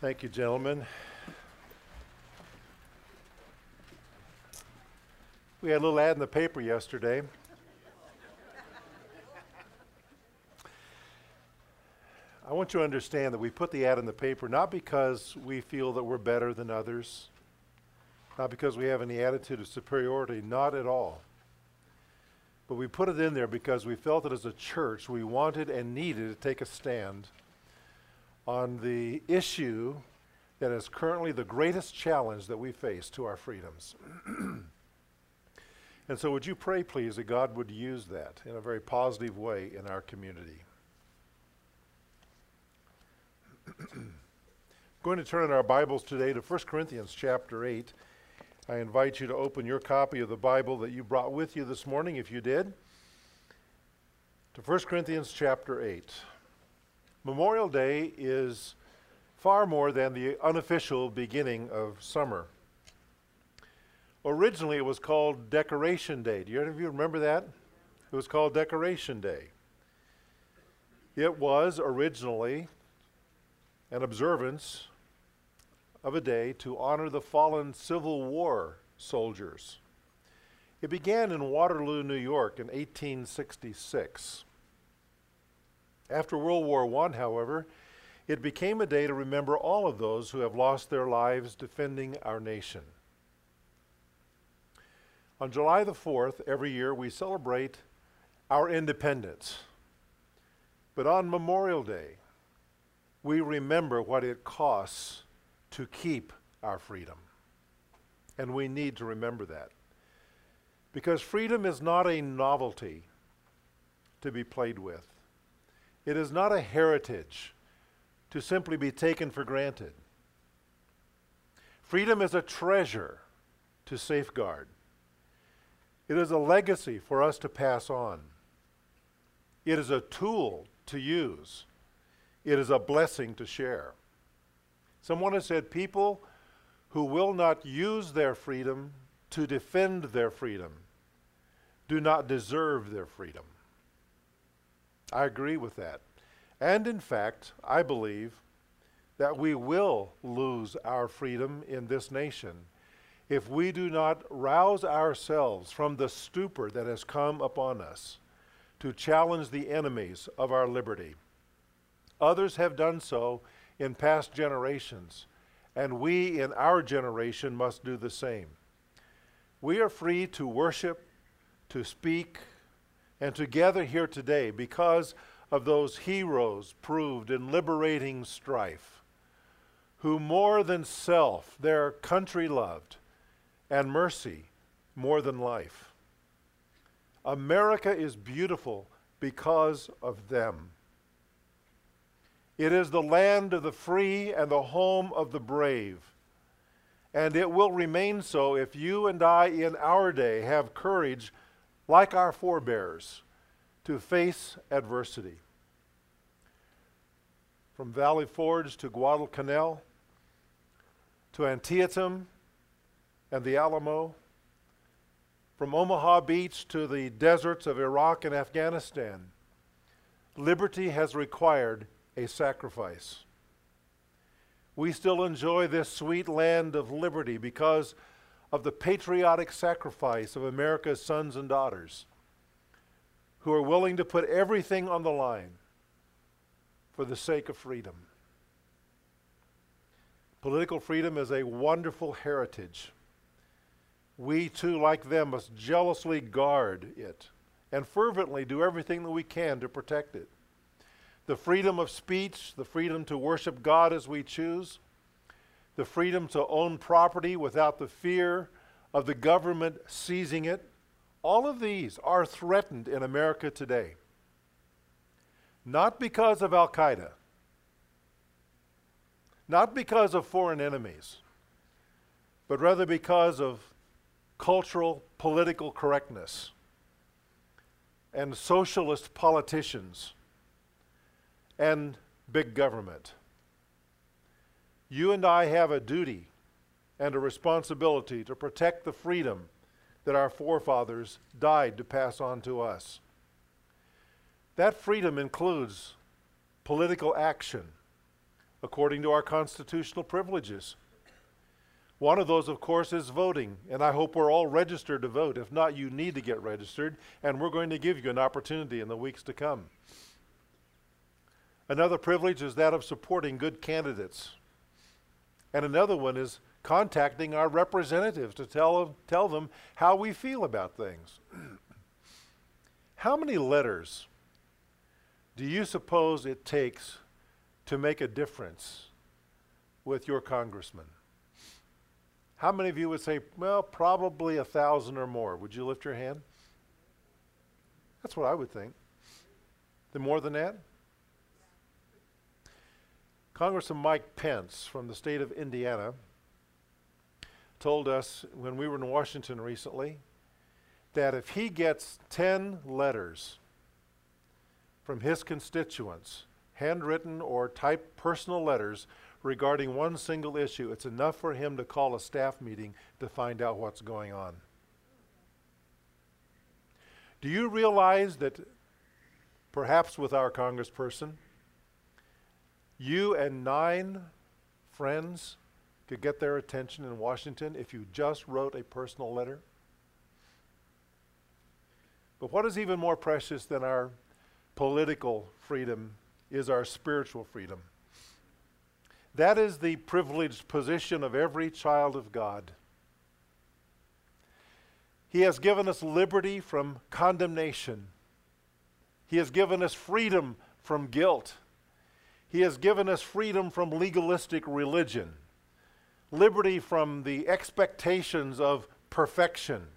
Thank you, gentlemen. We had a little ad in the paper yesterday. I want you to understand that we put the ad in the paper not because we feel that we're better than others, not because we have any attitude of superiority, not at all. But we put it in there because we felt that as a church we wanted and needed to take a stand on the issue that is currently the greatest challenge that we face to our freedoms. and so, would you pray, please, that God would use that in a very positive way in our community? I'm going to turn in our Bibles today to 1 Corinthians chapter 8. I invite you to open your copy of the Bible that you brought with you this morning, if you did, to 1 Corinthians chapter 8. Memorial Day is far more than the unofficial beginning of summer. Originally, it was called Decoration Day. Do any of you remember that? It was called Decoration Day. It was originally an observance of a day to honor the fallen Civil War soldiers. It began in Waterloo, New York in 1866. After World War I, however, it became a day to remember all of those who have lost their lives defending our nation. On July the 4th, every year, we celebrate our independence. But on Memorial Day, we remember what it costs to keep our freedom. And we need to remember that. Because freedom is not a novelty to be played with. It is not a heritage to simply be taken for granted. Freedom is a treasure to safeguard. It is a legacy for us to pass on. It is a tool to use. It is a blessing to share. Someone has said people who will not use their freedom to defend their freedom do not deserve their freedom. I agree with that. And in fact, I believe that we will lose our freedom in this nation if we do not rouse ourselves from the stupor that has come upon us to challenge the enemies of our liberty. Others have done so in past generations, and we in our generation must do the same. We are free to worship, to speak, and to gather here today because of those heroes proved in liberating strife, who more than self their country loved, and mercy more than life. America is beautiful because of them. It is the land of the free and the home of the brave. And it will remain so if you and I in our day have courage like our forebears, to face adversity. From Valley Forge to Guadalcanal, to Antietam and the Alamo, from Omaha Beach to the deserts of Iraq and Afghanistan, liberty has required a sacrifice. We still enjoy this sweet land of liberty because of the patriotic sacrifice of America's sons and daughters who are willing to put everything on the line for the sake of freedom. Political freedom is a wonderful heritage. We too, like them, must jealously guard it and fervently do everything that we can to protect it. The freedom of speech, the freedom to worship God as we choose, the freedom to own property without the fear of the government seizing it. All of these are threatened in America today. Not because of Al Qaeda, not because of foreign enemies, but rather because of cultural, political correctness and socialist politicians and big government. You and I have a duty and a responsibility to protect the freedom that our forefathers died to pass on to us. That freedom includes political action, according to our constitutional privileges. One of those, of course, is voting, and I hope we're all registered to vote. If not, you need to get registered, and we're going to give you an opportunity in the weeks to come. Another privilege is that of supporting good candidates. And another one is contacting our representatives to tell, tell them how we feel about things. how many letters do you suppose it takes to make a difference with your congressman? How many of you would say, well, probably a thousand or more? Would you lift your hand? That's what I would think. The more than that? Congressman Mike Pence from the state of Indiana told us when we were in Washington recently that if he gets 10 letters from his constituents, handwritten or typed personal letters regarding one single issue, it's enough for him to call a staff meeting to find out what's going on. Do you realize that perhaps with our congressperson, you and nine friends could get their attention in Washington if you just wrote a personal letter? But what is even more precious than our political freedom is our spiritual freedom. That is the privileged position of every child of God. He has given us liberty from condemnation. He has given us freedom from guilt. He has given us freedom from legalistic religion, liberty from the expectations of perfection,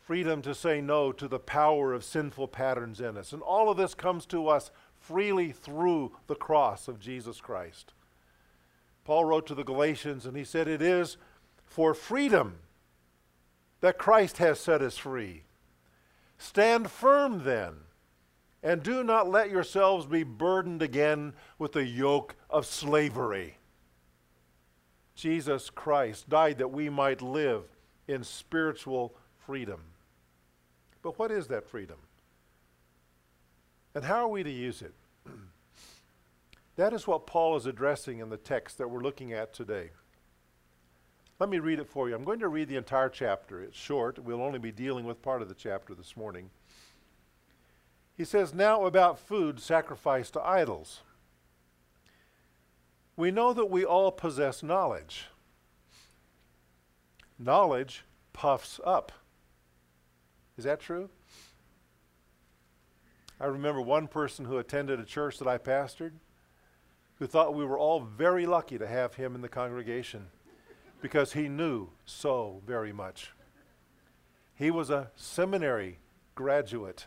freedom to say no to the power of sinful patterns in us. And all of this comes to us freely through the cross of Jesus Christ. Paul wrote to the Galatians and he said, It is for freedom that Christ has set us free. Stand firm then, and do not let yourselves be burdened again with the yoke of slavery. Jesus Christ died that we might live in spiritual freedom. But what is that freedom? And how are we to use it? That is what Paul is addressing in the text that we're looking at today. Let me read it for you. I'm going to read the entire chapter. It's short. We'll only be dealing with part of the chapter this morning. He says, Now about food sacrificed to idols. We know that we all possess knowledge. Knowledge puffs up. Is that true? I remember one person who attended a church that I pastored who thought we were all very lucky to have him in the congregation because he knew so very much. He was a seminary graduate,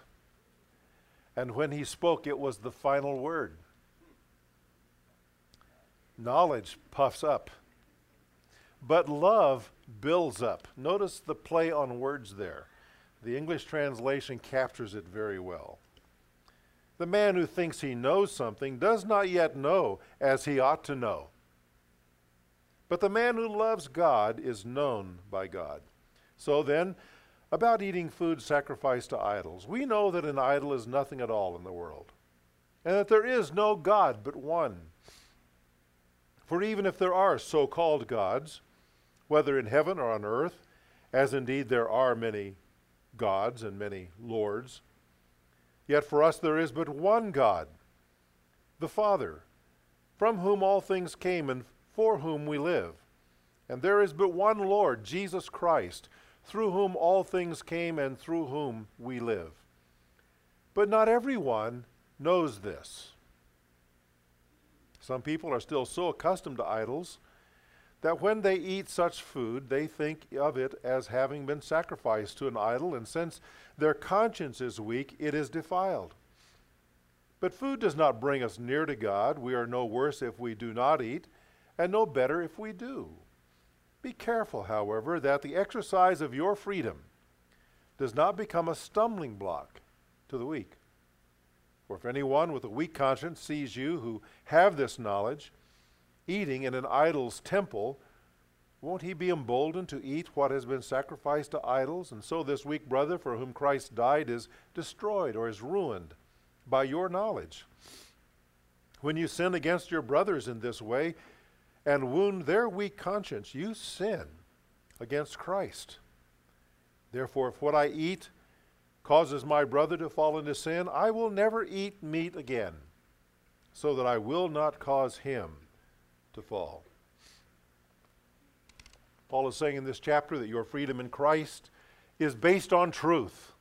and when he spoke, it was the final word. Knowledge puffs up, but love builds up. Notice the play on words there. The English translation captures it very well. The man who thinks he knows something does not yet know as he ought to know. But the man who loves God is known by God. So then, about eating food sacrificed to idols, we know that an idol is nothing at all in the world, and that there is no God but one. For even if there are so called gods, whether in heaven or on earth, as indeed there are many gods and many lords, Yet for us there is but one God, the Father, from whom all things came and for whom we live. And there is but one Lord, Jesus Christ, through whom all things came and through whom we live. But not everyone knows this. Some people are still so accustomed to idols that when they eat such food, they think of it as having been sacrificed to an idol, and since their conscience is weak, it is defiled. But food does not bring us near to God. We are no worse if we do not eat, and no better if we do. Be careful, however, that the exercise of your freedom does not become a stumbling block to the weak. For if anyone with a weak conscience sees you who have this knowledge, eating in an idol's temple, won't he be emboldened to eat what has been sacrificed to idols? And so this weak brother for whom Christ died is destroyed or is ruined by your knowledge. When you sin against your brothers in this way and wound their weak conscience, you sin against Christ. Therefore, if what I eat causes my brother to fall into sin, I will never eat meat again, so that I will not cause him to fall. Paul is saying in this chapter that your freedom in Christ is based on truth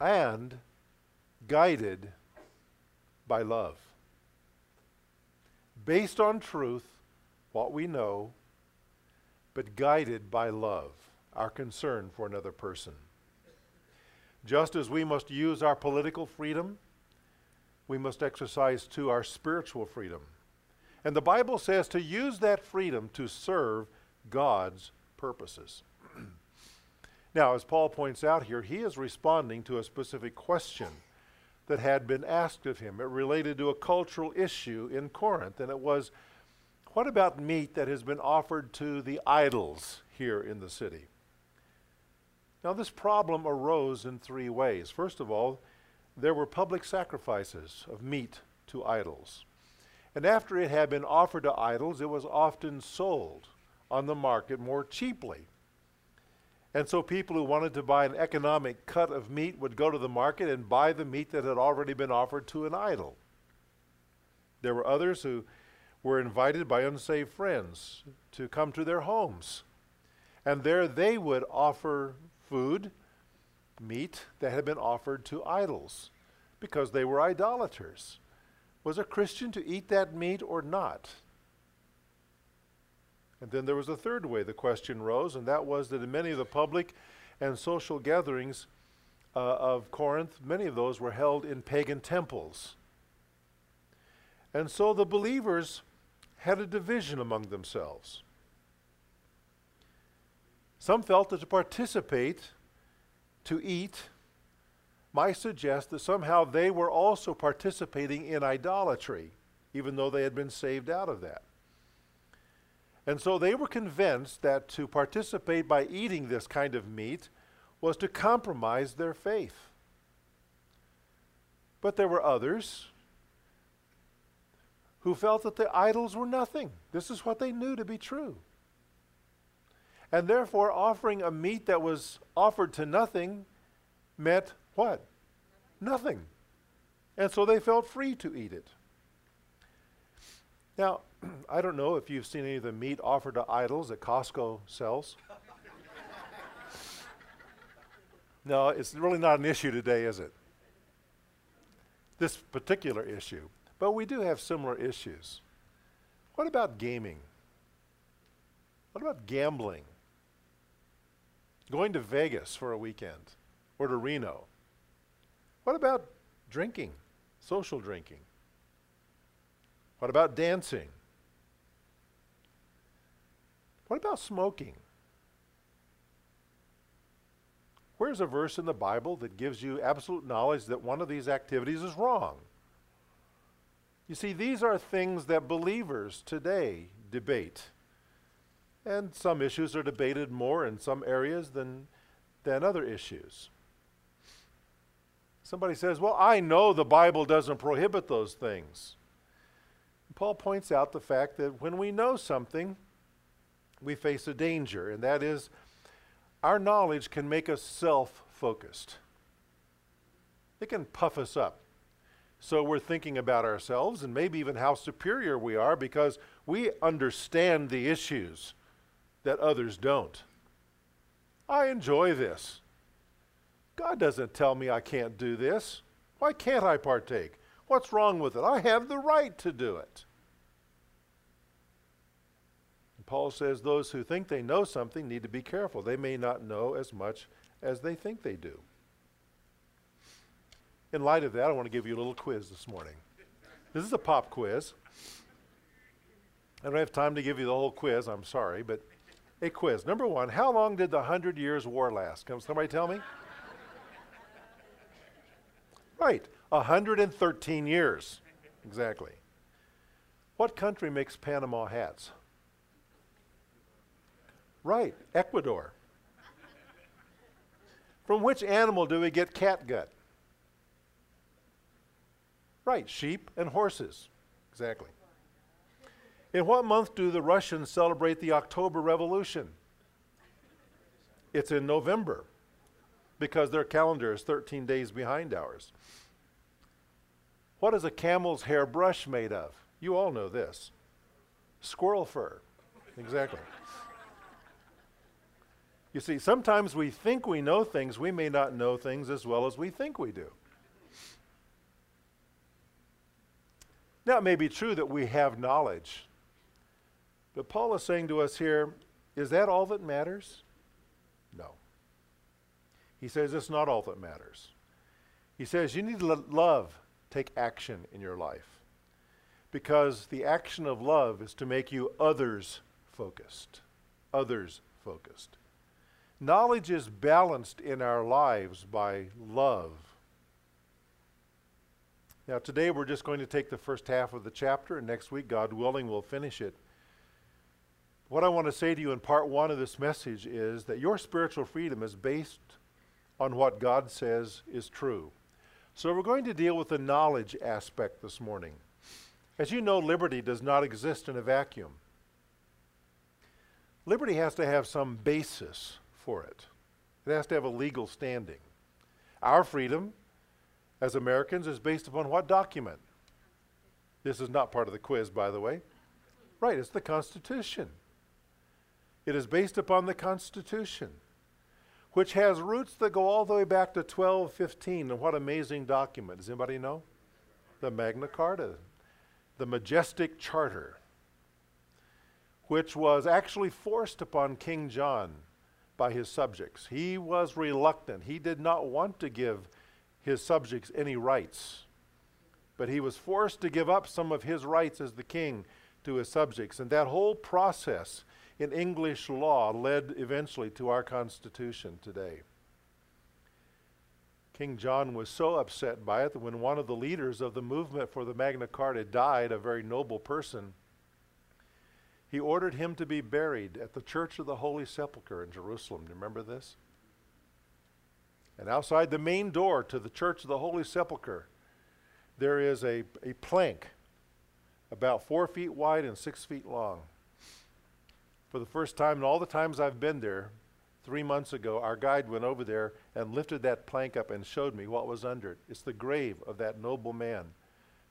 and guided by love. Based on truth, what we know, but guided by love, our concern for another person. Just as we must use our political freedom, we must exercise too our spiritual freedom. And the Bible says to use that freedom to serve God's purposes. now, as Paul points out here, he is responding to a specific question that had been asked of him. It related to a cultural issue in Corinth, and it was what about meat that has been offered to the idols here in the city? Now, this problem arose in three ways. First of all, there were public sacrifices of meat to idols. And after it had been offered to idols, it was often sold on the market more cheaply. And so people who wanted to buy an economic cut of meat would go to the market and buy the meat that had already been offered to an idol. There were others who were invited by unsaved friends to come to their homes. And there they would offer food, meat that had been offered to idols because they were idolaters. Was a Christian to eat that meat or not? And then there was a third way the question rose, and that was that in many of the public and social gatherings uh, of Corinth, many of those were held in pagan temples. And so the believers had a division among themselves. Some felt that to participate, to eat, might suggest that somehow they were also participating in idolatry, even though they had been saved out of that. And so they were convinced that to participate by eating this kind of meat was to compromise their faith. But there were others who felt that the idols were nothing. This is what they knew to be true. And therefore, offering a meat that was offered to nothing meant what? Nothing. And so they felt free to eat it. Now, I don't know if you've seen any of the meat offered to idols that Costco sells. no, it's really not an issue today, is it? This particular issue. But we do have similar issues. What about gaming? What about gambling? Going to Vegas for a weekend or to Reno? What about drinking, social drinking? What about dancing? What about smoking? Where's a verse in the Bible that gives you absolute knowledge that one of these activities is wrong? You see, these are things that believers today debate. And some issues are debated more in some areas than, than other issues. Somebody says, Well, I know the Bible doesn't prohibit those things. Paul points out the fact that when we know something, we face a danger, and that is our knowledge can make us self focused. It can puff us up. So we're thinking about ourselves and maybe even how superior we are because we understand the issues that others don't. I enjoy this. God doesn't tell me I can't do this. Why can't I partake? What's wrong with it? I have the right to do it. Paul says those who think they know something need to be careful. They may not know as much as they think they do. In light of that, I want to give you a little quiz this morning. This is a pop quiz. I don't have time to give you the whole quiz, I'm sorry, but a quiz. Number one, how long did the Hundred Years' War last? Can somebody tell me? right, 113 years. Exactly. What country makes Panama hats? Right, Ecuador. From which animal do we get catgut? Right, sheep and horses. Exactly. In what month do the Russians celebrate the October Revolution? It's in November because their calendar is 13 days behind ours. What is a camel's hair brush made of? You all know this squirrel fur. Exactly. You see, sometimes we think we know things, we may not know things as well as we think we do. Now, it may be true that we have knowledge, but Paul is saying to us here is that all that matters? No. He says it's not all that matters. He says you need to let love take action in your life because the action of love is to make you others focused. Others focused. Knowledge is balanced in our lives by love. Now, today we're just going to take the first half of the chapter, and next week, God willing, we'll finish it. What I want to say to you in part one of this message is that your spiritual freedom is based on what God says is true. So, we're going to deal with the knowledge aspect this morning. As you know, liberty does not exist in a vacuum. Liberty has to have some basis for it, it has to have a legal standing. Our freedom as Americans is based upon what document? This is not part of the quiz, by the way. Right, it's the Constitution. It is based upon the Constitution, which has roots that go all the way back to 1215. And what amazing document. Does anybody know? The Magna Carta, the majestic charter, which was actually forced upon King John by his subjects. He was reluctant. He did not want to give his subjects any rights, but he was forced to give up some of his rights as the king to his subjects. And that whole process in English law led eventually to our Constitution today. King John was so upset by it that when one of the leaders of the movement for the Magna Carta died, a very noble person, he ordered him to be buried at the Church of the Holy Sepulchre in Jerusalem. Do you remember this? And outside the main door to the Church of the Holy Sepulchre, there is a, a plank about four feet wide and six feet long. For the first time, in all the times I've been there, three months ago, our guide went over there and lifted that plank up and showed me what was under it. It's the grave of that noble man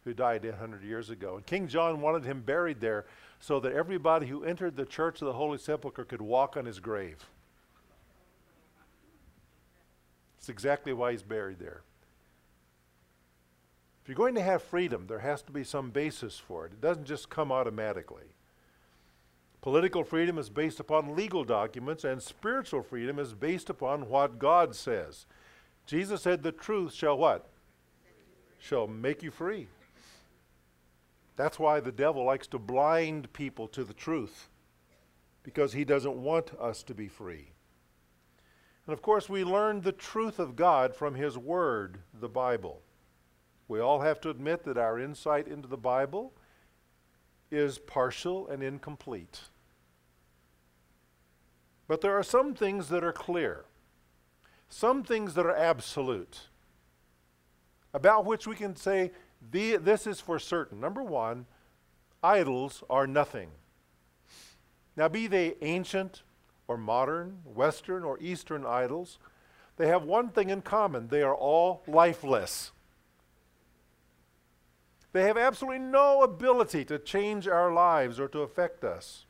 who died 800 years ago. And King John wanted him buried there so that everybody who entered the Church of the Holy Sepulchre could walk on his grave. It's exactly why he's buried there. If you're going to have freedom, there has to be some basis for it. It doesn't just come automatically. Political freedom is based upon legal documents, and spiritual freedom is based upon what God says. Jesus said, The truth shall what? Shall make you free. That's why the devil likes to blind people to the truth, because he doesn't want us to be free. And of course, we learn the truth of God from His Word, the Bible. We all have to admit that our insight into the Bible is partial and incomplete. But there are some things that are clear, some things that are absolute, about which we can say, this is for certain. Number one, idols are nothing. Now, be they ancient or modern, Western, or Eastern idols, they have one thing in common they are all lifeless. They have absolutely no ability to change our lives or to affect us.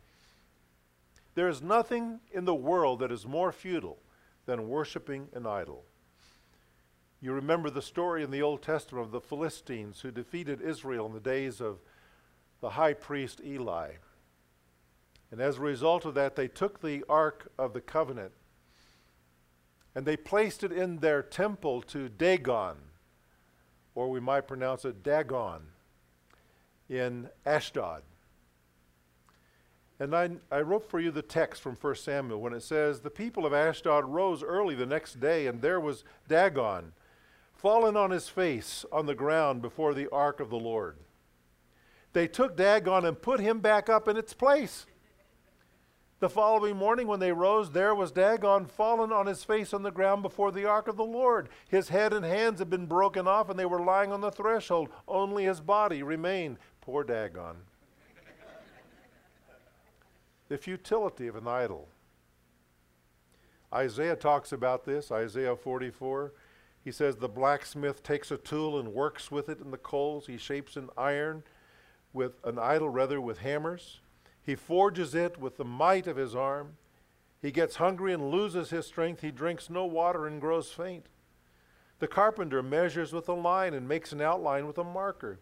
There is nothing in the world that is more futile than worshiping an idol. You remember the story in the Old Testament of the Philistines who defeated Israel in the days of the high priest Eli. And as a result of that, they took the Ark of the Covenant and they placed it in their temple to Dagon, or we might pronounce it Dagon, in Ashdod. And I, I, wrote for you the text from 1 Samuel when it says, The people of Ashdod rose early the next day, and there was Dagon, fallen on his face on the ground before the ark of the Lord. They took Dagon and put him back up in its place. The following morning, when they rose, there was Dagon fallen on his face on the ground before the ark of the Lord. His head and hands had been broken off, and they were lying on the threshold. Only his body remained. Poor Dagon. the futility of an idol. Isaiah talks about this, Isaiah 44. He says, The blacksmith takes a tool and works with it in the coals. He shapes an iron with an idol, rather, with hammers. He forges it with the might of his arm. He gets hungry and loses his strength. He drinks no water and grows faint. The carpenter measures with a line and makes an outline with a marker.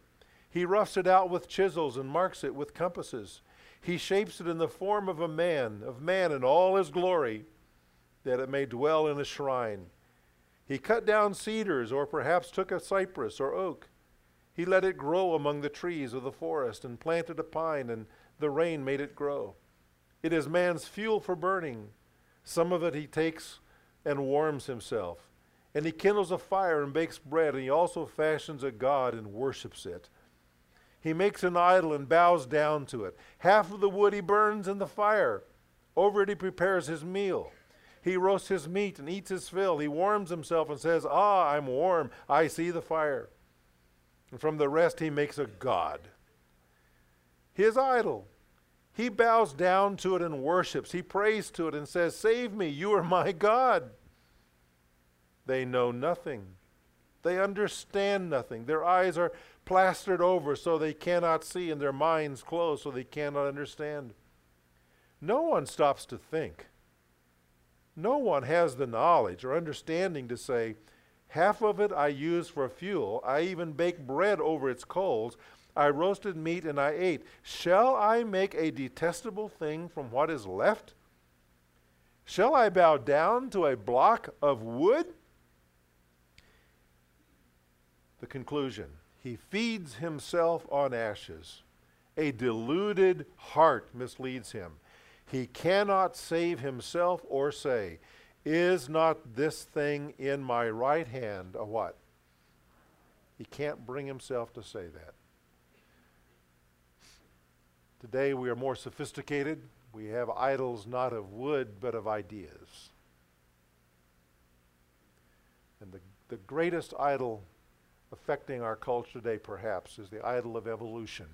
He roughs it out with chisels and marks it with compasses. He shapes it in the form of a man, of man in all his glory, that it may dwell in a shrine. He cut down cedars, or perhaps took a cypress or oak. He let it grow among the trees of the forest, and planted a pine, and the rain made it grow. It is man's fuel for burning. Some of it he takes and warms himself. And he kindles a fire and bakes bread, and he also fashions a god and worships it. He makes an idol and bows down to it. Half of the wood he burns in the fire. Over it he prepares his meal. He roasts his meat and eats his fill. He warms himself and says, Ah, I'm warm. I see the fire. And from the rest he makes a god his idol. He bows down to it and worships. He prays to it and says, Save me, you are my God. They know nothing. They understand nothing. Their eyes are plastered over so they cannot see, and their minds closed so they cannot understand. No one stops to think. No one has the knowledge or understanding to say, Half of it I use for fuel. I even bake bread over its coals. I roasted meat and I ate. Shall I make a detestable thing from what is left? Shall I bow down to a block of wood? The conclusion He feeds himself on ashes. A deluded heart misleads him. He cannot save himself or say, Is not this thing in my right hand a what? He can't bring himself to say that. Today we are more sophisticated. We have idols not of wood, but of ideas. And the, the greatest idol affecting our culture today, perhaps, is the idol of evolution.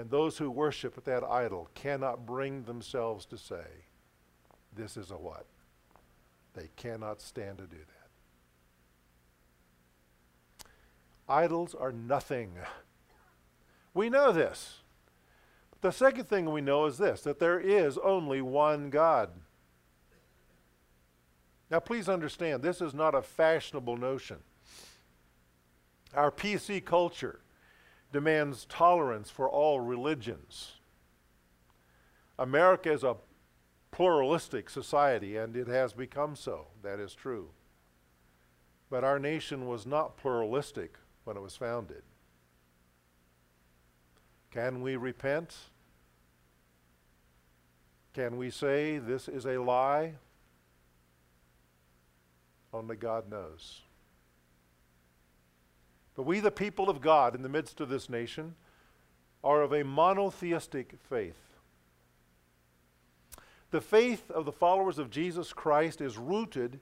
And those who worship at that idol cannot bring themselves to say, this is a what? They cannot stand to do that. Idols are nothing. We know this. The second thing we know is this that there is only one God. Now, please understand, this is not a fashionable notion. Our PC culture demands tolerance for all religions. America is a pluralistic society, and it has become so. That is true. But our nation was not pluralistic when it was founded. Can we repent? Can we say this is a lie? Only God knows. But we, the people of God, in the midst of this nation, are of a monotheistic faith. The faith of the followers of Jesus Christ is rooted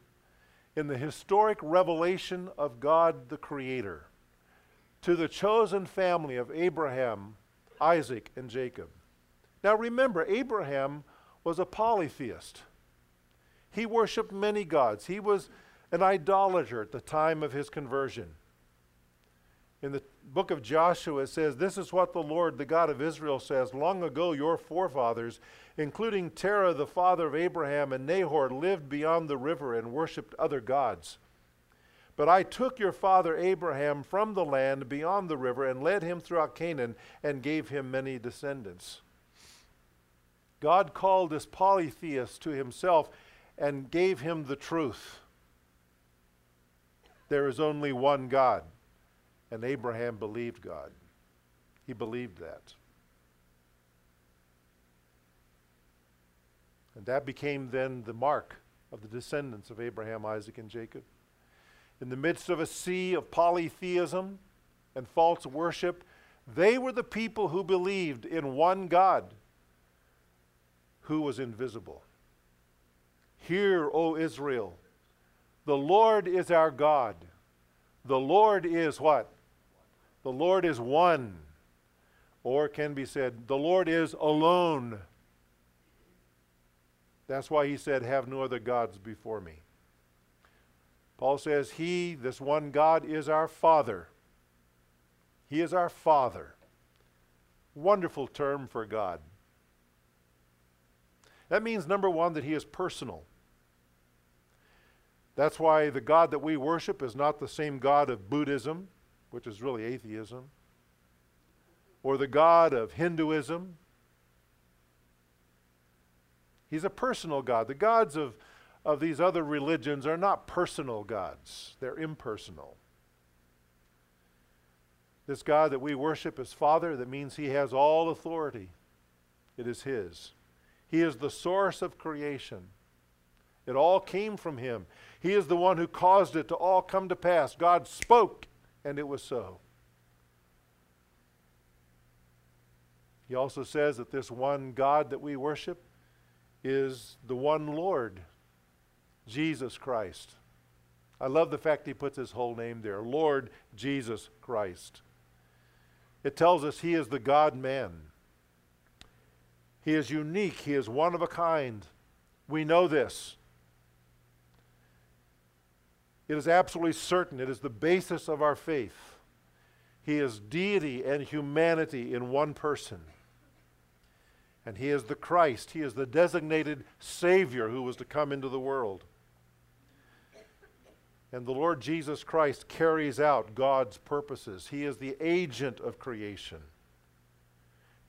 in the historic revelation of God the Creator to the chosen family of Abraham, Isaac, and Jacob. Now remember, Abraham was a polytheist. He worshiped many gods. He was an idolater at the time of his conversion. In the book of Joshua, it says, This is what the Lord, the God of Israel, says Long ago, your forefathers, including Terah, the father of Abraham, and Nahor, lived beyond the river and worshiped other gods. But I took your father Abraham from the land beyond the river and led him throughout Canaan and gave him many descendants. God called this polytheist to himself and gave him the truth. There is only one God. And Abraham believed God. He believed that. And that became then the mark of the descendants of Abraham, Isaac, and Jacob. In the midst of a sea of polytheism and false worship, they were the people who believed in one God who was invisible. Hear, O Israel, the Lord is our God. The Lord is what? The Lord is one. Or can be said, the Lord is alone. That's why he said, Have no other gods before me. Paul says, He, this one God, is our Father. He is our Father. Wonderful term for God. That means, number one, that He is personal. That's why the God that we worship is not the same God of Buddhism, which is really atheism, or the God of Hinduism. He's a personal God. The gods of, of these other religions are not personal gods, they're impersonal. This God that we worship as Father, that means He has all authority. It is His. He is the source of creation. It all came from Him. He is the one who caused it to all come to pass. God spoke, and it was so. He also says that this one God that we worship is the one Lord, Jesus Christ. I love the fact he puts his whole name there Lord Jesus Christ. It tells us he is the God man. He is unique, he is one of a kind. We know this. It is absolutely certain, it is the basis of our faith. He is deity and humanity in one person. And he is the Christ, he is the designated Savior who was to come into the world. And the Lord Jesus Christ carries out God's purposes. He is the agent of creation.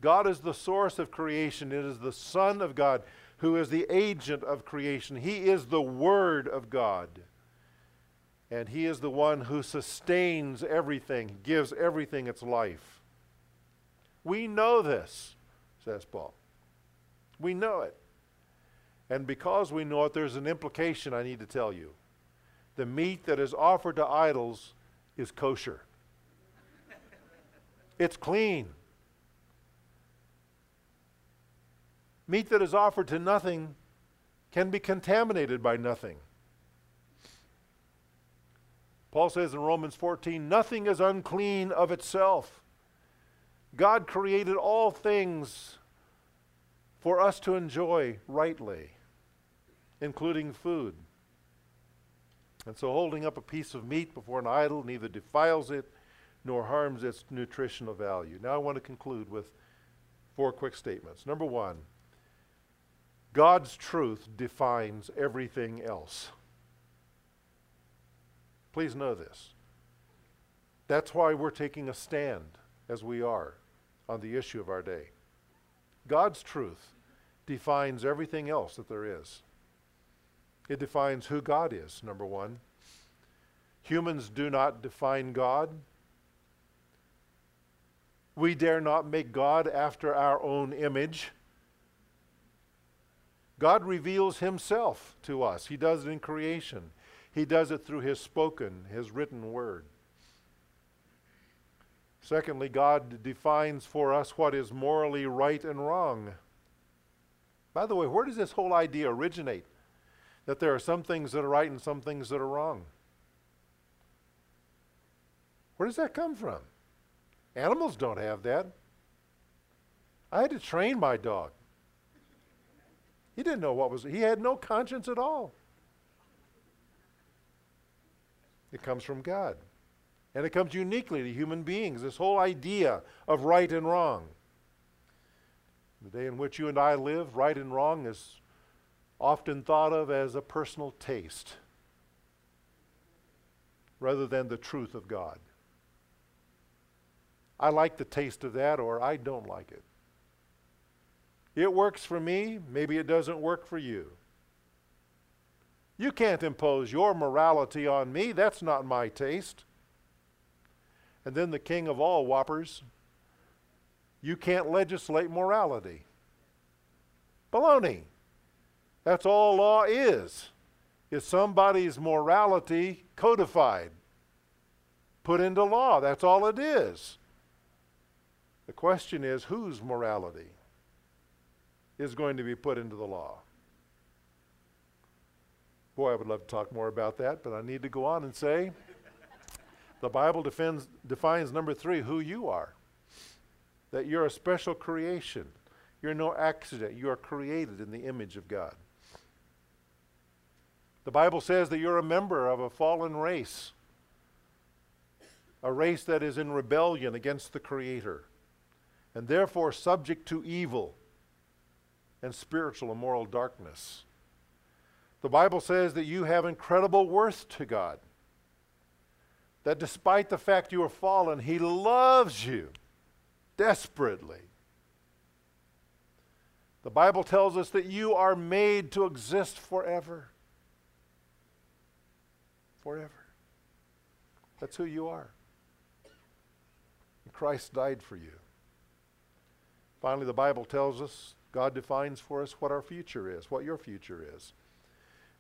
God is the source of creation. It is the Son of God who is the agent of creation. He is the Word of God. And He is the one who sustains everything, gives everything its life. We know this, says Paul. We know it. And because we know it, there's an implication I need to tell you the meat that is offered to idols is kosher. it's clean. Meat that is offered to nothing can be contaminated by nothing. Paul says in Romans 14, nothing is unclean of itself. God created all things for us to enjoy rightly, including food. And so, holding up a piece of meat before an idol neither defiles it nor harms its nutritional value. Now, I want to conclude with four quick statements. Number one, God's truth defines everything else. Please know this. That's why we're taking a stand, as we are, on the issue of our day. God's truth defines everything else that there is. It defines who God is, number one. Humans do not define God. We dare not make God after our own image. God reveals himself to us. He does it in creation. He does it through his spoken, his written word. Secondly, God defines for us what is morally right and wrong. By the way, where does this whole idea originate? that there are some things that are right and some things that are wrong. Where does that come from? Animals don't have that. I had to train my dog. He didn't know what was, he had no conscience at all. It comes from God. And it comes uniquely to human beings, this whole idea of right and wrong. The day in which you and I live, right and wrong is often thought of as a personal taste rather than the truth of God. I like the taste of that, or I don't like it. It works for me, maybe it doesn't work for you. You can't impose your morality on me, that's not my taste. And then the king of all whoppers, you can't legislate morality. Baloney. That's all law is. Is somebody's morality codified, put into law. That's all it is. The question is whose morality? is going to be put into the law. Boy, I would love to talk more about that, but I need to go on and say the Bible defends, defines number three who you are. That you're a special creation. You're no accident. You are created in the image of God. The Bible says that you're a member of a fallen race, a race that is in rebellion against the Creator, and therefore subject to evil and spiritual and moral darkness. The Bible says that you have incredible worth to God. That despite the fact you are fallen, He loves you desperately. The Bible tells us that you are made to exist forever. Forever. That's who you are. And Christ died for you. Finally, the Bible tells us, God defines for us what our future is, what your future is.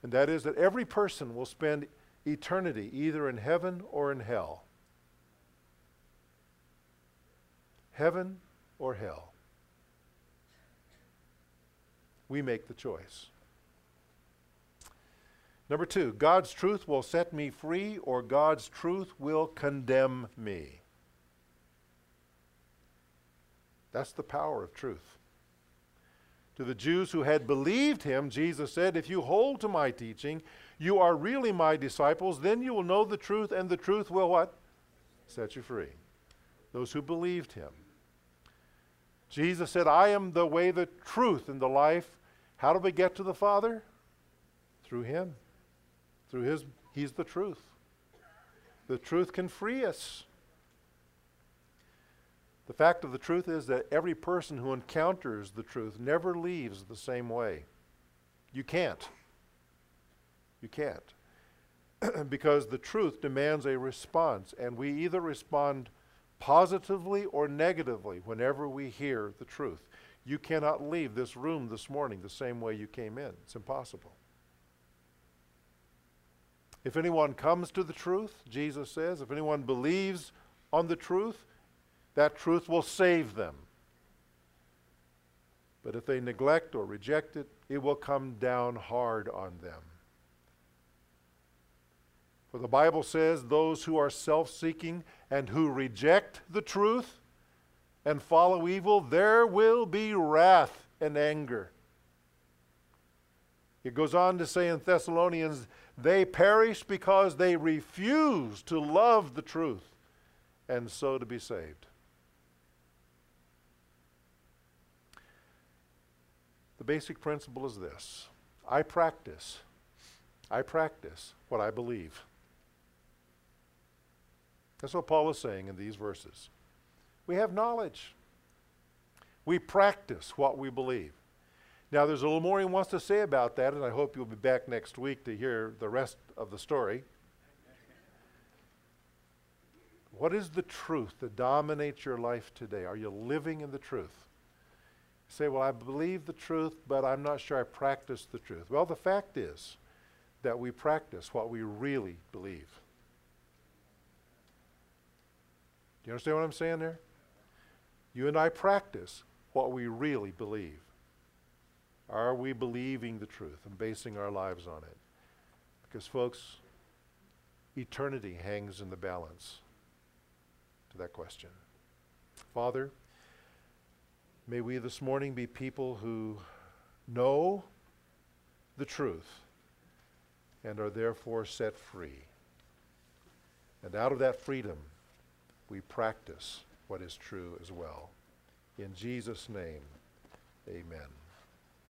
And that is that every person will spend eternity either in heaven or in hell. Heaven or hell. We make the choice. Number two, God's truth will set me free or God's truth will condemn me. That's the power of truth. To the Jews who had believed him, Jesus said, If you hold to my teaching, you are really my disciples, then you will know the truth, and the truth will what? Set you free. Those who believed him. Jesus said, I am the way, the truth, and the life. How do we get to the Father? Through him. Through his, he's the truth. The truth can free us. The fact of the truth is that every person who encounters the truth never leaves the same way. You can't. You can't. because the truth demands a response, and we either respond positively or negatively whenever we hear the truth. You cannot leave this room this morning the same way you came in. It's impossible. If anyone comes to the truth, Jesus says, if anyone believes on the truth, that truth will save them. But if they neglect or reject it, it will come down hard on them. For the Bible says those who are self seeking and who reject the truth and follow evil, there will be wrath and anger. It goes on to say in Thessalonians, they perish because they refuse to love the truth and so to be saved. The basic principle is this I practice. I practice what I believe. That's what Paul is saying in these verses. We have knowledge. We practice what we believe. Now, there's a little more he wants to say about that, and I hope you'll be back next week to hear the rest of the story. What is the truth that dominates your life today? Are you living in the truth? Say, well, I believe the truth, but I'm not sure I practice the truth. Well, the fact is that we practice what we really believe. Do you understand what I'm saying there? You and I practice what we really believe. Are we believing the truth and basing our lives on it? Because, folks, eternity hangs in the balance to that question. Father, May we this morning be people who know the truth and are therefore set free. And out of that freedom, we practice what is true as well. In Jesus' name, amen.